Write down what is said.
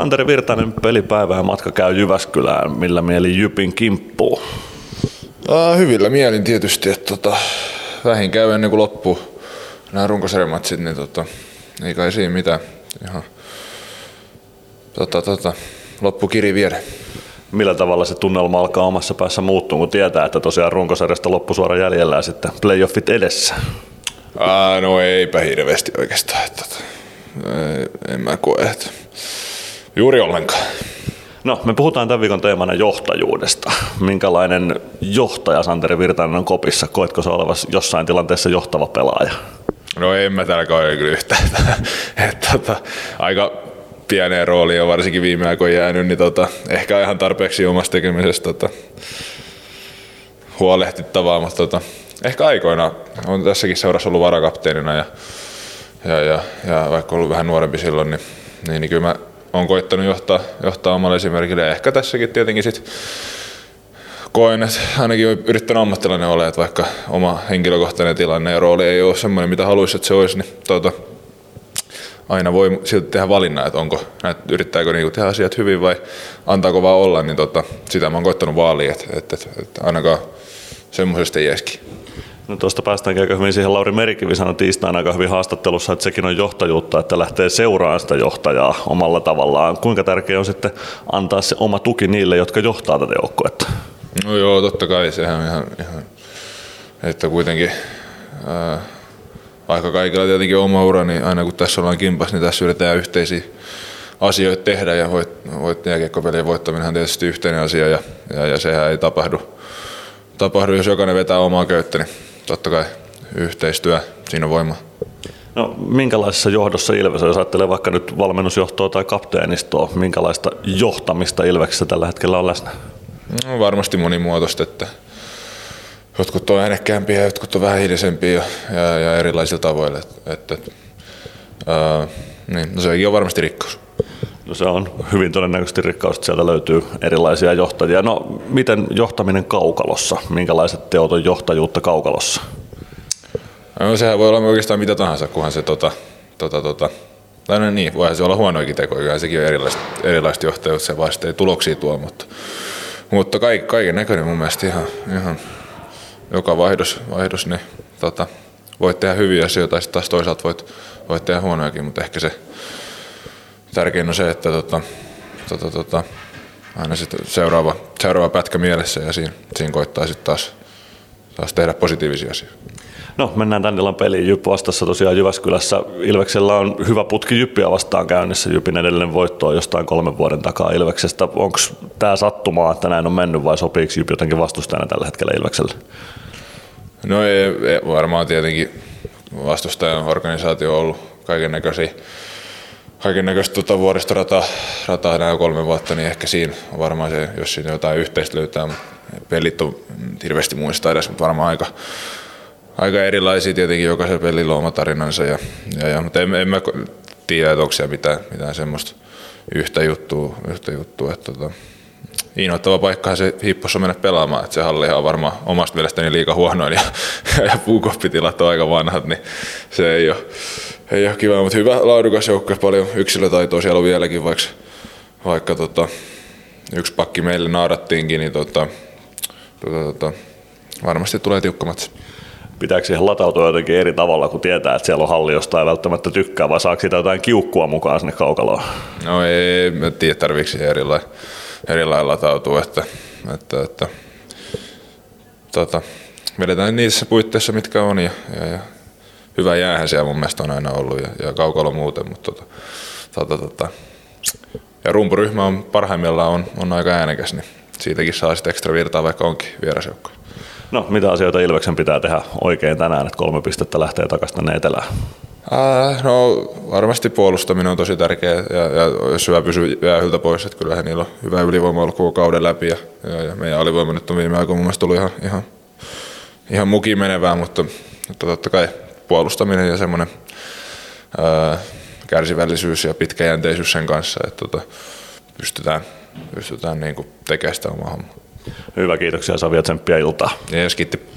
Santeri Virtanen pelipäivä ja matka käy Jyväskylään. Millä mieli Jypin kimppuu? Uh, hyvillä mielin tietysti, että tota, vähin käy ennen kuin loppuu nämä runkosarjamatsit, niin tota, ei kai siinä mitään. Ihan, tota, tota, loppu kiri viedä. Millä tavalla se tunnelma alkaa omassa päässä muuttua, kun tietää, että tosiaan runkosarjasta loppusuora jäljellä ja sitten playoffit edessä? Uh, no eipä hirveästi oikeastaan. Että, tota, en mä koe, että juuri ollenkaan. No, me puhutaan tämän viikon teemana johtajuudesta. Minkälainen johtaja Santeri Virtanen on kopissa? Koetko se olevasi jossain tilanteessa johtava pelaaja? No en mä täällä kauan kyllä yhtään. että, tota, aika pieneen rooliin on varsinkin viime aikoina jäänyt, niin tota, ehkä ihan tarpeeksi omasta tekemisestä tota, huolehtittavaa, mutta tota, ehkä aikoina on tässäkin seurassa ollut varakapteenina ja, ja, ja, ja vaikka ollut vähän nuorempi silloin, niin, niin, niin kyllä mä oon koittanut johtaa, johtaa omalla esimerkillä ehkä tässäkin tietenkin sit koen, että ainakin yrittänyt ammattilainen olla, että vaikka oma henkilökohtainen tilanne ja rooli ei ole semmoinen, mitä haluaisi, että se olisi, niin tuota, aina voi silti tehdä valinnan, että onko, että yrittääkö niinku tehdä asiat hyvin vai antaako vaan olla, niin tota, sitä mä oon koittanut vaalia, että, että, että, että ainakaan semmoisesta ei jäski. No tuosta päästään aika hyvin siihen. Lauri Merikivi sanoi tiistaina aika hyvin haastattelussa, että sekin on johtajuutta, että lähtee seuraamaan sitä johtajaa omalla tavallaan. Kuinka tärkeää on sitten antaa se oma tuki niille, jotka johtaa tätä joukkuetta? No joo, totta kai sehän on ihan, ihan että kuitenkin ää, vaikka kaikilla tietenkin oma ura, niin aina kun tässä ollaan kimpas, niin tässä yritetään yhteisiä asioita tehdä ja voit, voit jääkiekkopelien voittaminen on tietysti yhteinen asia ja, ja, ja sehän ei tapahdu, tapahdu, jos jokainen vetää omaa köyttä, niin totta kai yhteistyö, siinä on voima. No, minkälaisessa johdossa Ilves, jos ajattelee vaikka nyt valmennusjohtoa tai kapteenistoa, minkälaista johtamista Ilveksessä tällä hetkellä on läsnä? No, varmasti monimuotoista, että jotkut on äänekkäämpiä ja jotkut on vähän hiljaisempiä ja, ja, ja erilaisilla tavoilla. Että, että, ää, niin, no sekin on varmasti rikkaus. No se on hyvin todennäköisesti rikkaus, sieltä löytyy erilaisia johtajia. No miten johtaminen kaukalossa? Minkälaiset teot on johtajuutta kaukalossa? No sehän voi olla oikeastaan mitä tahansa, kunhan se tota, tota, tota, tai no niin, voihan se olla huonoikin tekoja, kyllä sekin on erilaista, erilaista johtajuutta, se vasta ei tuloksia tuo, mutta, mutta kaiken, kaiken näköinen mun mielestä ihan, ihan joka vaihdos, vaihdos niin tota, voit tehdä hyviä asioita ja taas toisaalta voit, voit tehdä huonojakin, mutta ehkä se tärkein on se, että tota, tota, tota, aina sitten seuraava, seuraava pätkä mielessä ja siinä, siinä koittaa sitten taas, taas tehdä positiivisia asioita. No, mennään tänne illan peliin. Jyp vastassa tosiaan Jyväskylässä. Ilveksellä on hyvä putki Jyppiä vastaan käynnissä. Jypin edellinen voitto on jostain kolmen vuoden takaa Ilveksestä. Onko tämä sattumaa, että näin on mennyt vai sopiiko Jyp jotenkin vastustajana tällä hetkellä Ilvekselle? No ei, ei varmaan tietenkin vastustajan organisaatio on ollut kaiken näköisiä kaiken näköistä tuota vuoristorataa rataa nämä kolme vuotta, niin ehkä siinä on varmaan se, jos siinä jotain yhteistä löytää. Pelit on hirveästi muista edes, mutta varmaan aika, aika erilaisia tietenkin, jokaisella pelillä on oma tarinansa. Ja, ja, ja, mutta en, en mä tiedä, että onko siellä mitään, mitään semmoista yhtä juttua, yhtä juttua että tota, innoittava paikka se hippossa mennä pelaamaan. Että se halli on varmaan omasta mielestäni liika huonoin ja, ja puukoppitilat on aika vanhat, niin se ei ole, ei ole kiva. Mutta hyvä laadukas joukko, paljon yksilötaitoa siellä on vieläkin, vaikka, vaikka tota, yksi pakki meille naarattiinkin, niin tota, tota, tota, varmasti tulee tiukka matsi pitääkö siihen latautua jotenkin eri tavalla, kun tietää, että siellä on halli, josta ei välttämättä tykkää, vai saako siitä jotain kiukkua mukaan sinne kaukaloon? No ei, en tiedä tarvitseeko siihen erilainen eri lailla latautuu, että, että, että tota, vedetään niissä puitteissa, mitkä on ja, ja, ja hyvä jäähän siellä mun mielestä on aina ollut ja, ja kaukalo muuten, mutta tota, tota, tota, ja rumpuryhmä on parhaimmillaan on, on aika äänekäs, niin siitäkin saa sitten ekstra virtaa, vaikka onkin vierasjoukko. No, mitä asioita Ilveksen pitää tehdä oikein tänään, että kolme pistettä lähtee takaisin tänne etelään? Äh, no varmasti puolustaminen on tosi tärkeä ja, ja jos hyvä pysyy jäähyltä pois, että kyllähän niillä on hyvä ylivoima ollut koko kauden läpi ja, ja, ja meidän alivoima nyt on viime aikoina mun mielestä tullut ihan, ihan, ihan mukiin menevää, mutta, mutta totta kai puolustaminen ja semmoinen ää, kärsivällisyys ja pitkäjänteisyys sen kanssa, että tota, pystytään, pystytään niin tekemään sitä omaa hommaa. Hyvä, kiitoksia Savia, tsemppiä iltaa. Jees, kiitti.